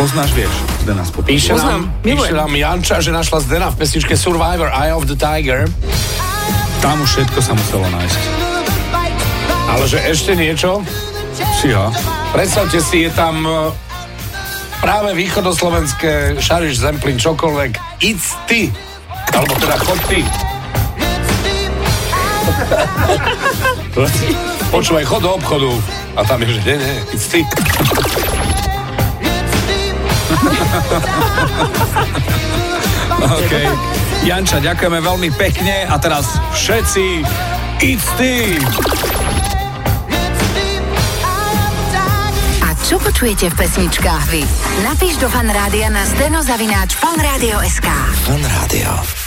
poznáš, vieš. Zdena z Popradu. Píše Poznám, nám, píše nám Janča, že našla Zdena v pesničke Survivor Eye of the Tiger. Tam už všetko sa muselo nájsť. Ale že ešte niečo? Čiha. Predstavte si, je tam e, práve východoslovenské Šariš Zemplín, čokoľvek. It's ty. Alebo teda chod ty. Počúvaj, chod do obchodu. A tam je, že nie, nie, it's ty. OK. Janča, ďakujeme veľmi pekne a teraz všetci It's! A čo počujete v pesničkách vy? Napíš do fanrádia na steno zavináč fanradio.sk. Fan Rádio.